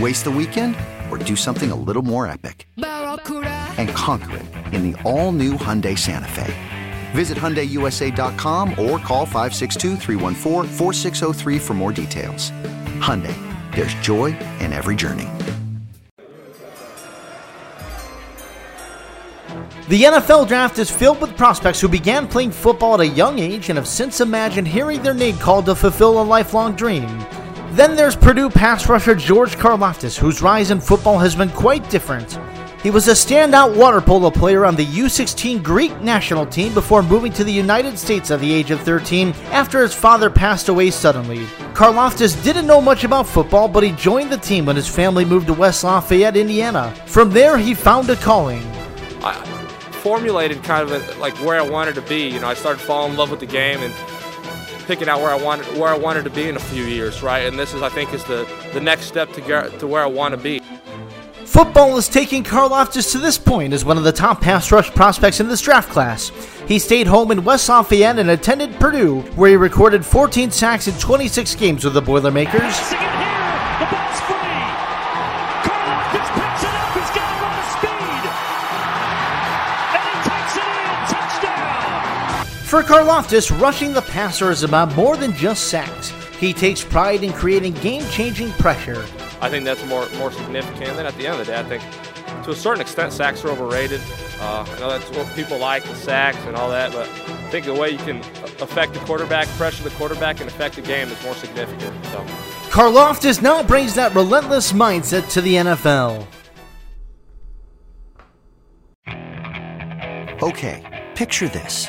Waste the weekend or do something a little more epic? And conquer it in the all new Hyundai Santa Fe. Visit HyundaiUSA.com or call 562 for more details. Hyundai, there's joy in every journey. The NFL draft is filled with prospects who began playing football at a young age and have since imagined hearing their name called to fulfill a lifelong dream. Then there's Purdue pass rusher George Karlaftis, whose rise in football has been quite different. He was a standout water polo player on the U16 Greek national team before moving to the United States at the age of 13 after his father passed away suddenly. Karlaftis didn't know much about football, but he joined the team when his family moved to West Lafayette, Indiana. From there, he found a calling. I formulated kind of a, like where I wanted to be. You know, I started falling in love with the game and picking out where I wanted where I wanted to be in a few years, right? And this is I think is the the next step to get to where I want to be. Football is taking Karlaftis to this point as one of the top pass rush prospects in this draft class. He stayed home in West Lafayette and attended Purdue, where he recorded 14 sacks in 26 games with the Boilermakers. For Karlaftis, rushing the passer is about more than just sacks. He takes pride in creating game-changing pressure. I think that's more more significant. And then at the end of the day, I think to a certain extent, sacks are overrated. Uh, I know that's what people like, the sacks and all that, but I think the way you can affect the quarterback, pressure the quarterback, and affect the game is more significant. So. Karlaftis now brings that relentless mindset to the NFL. Okay, picture this.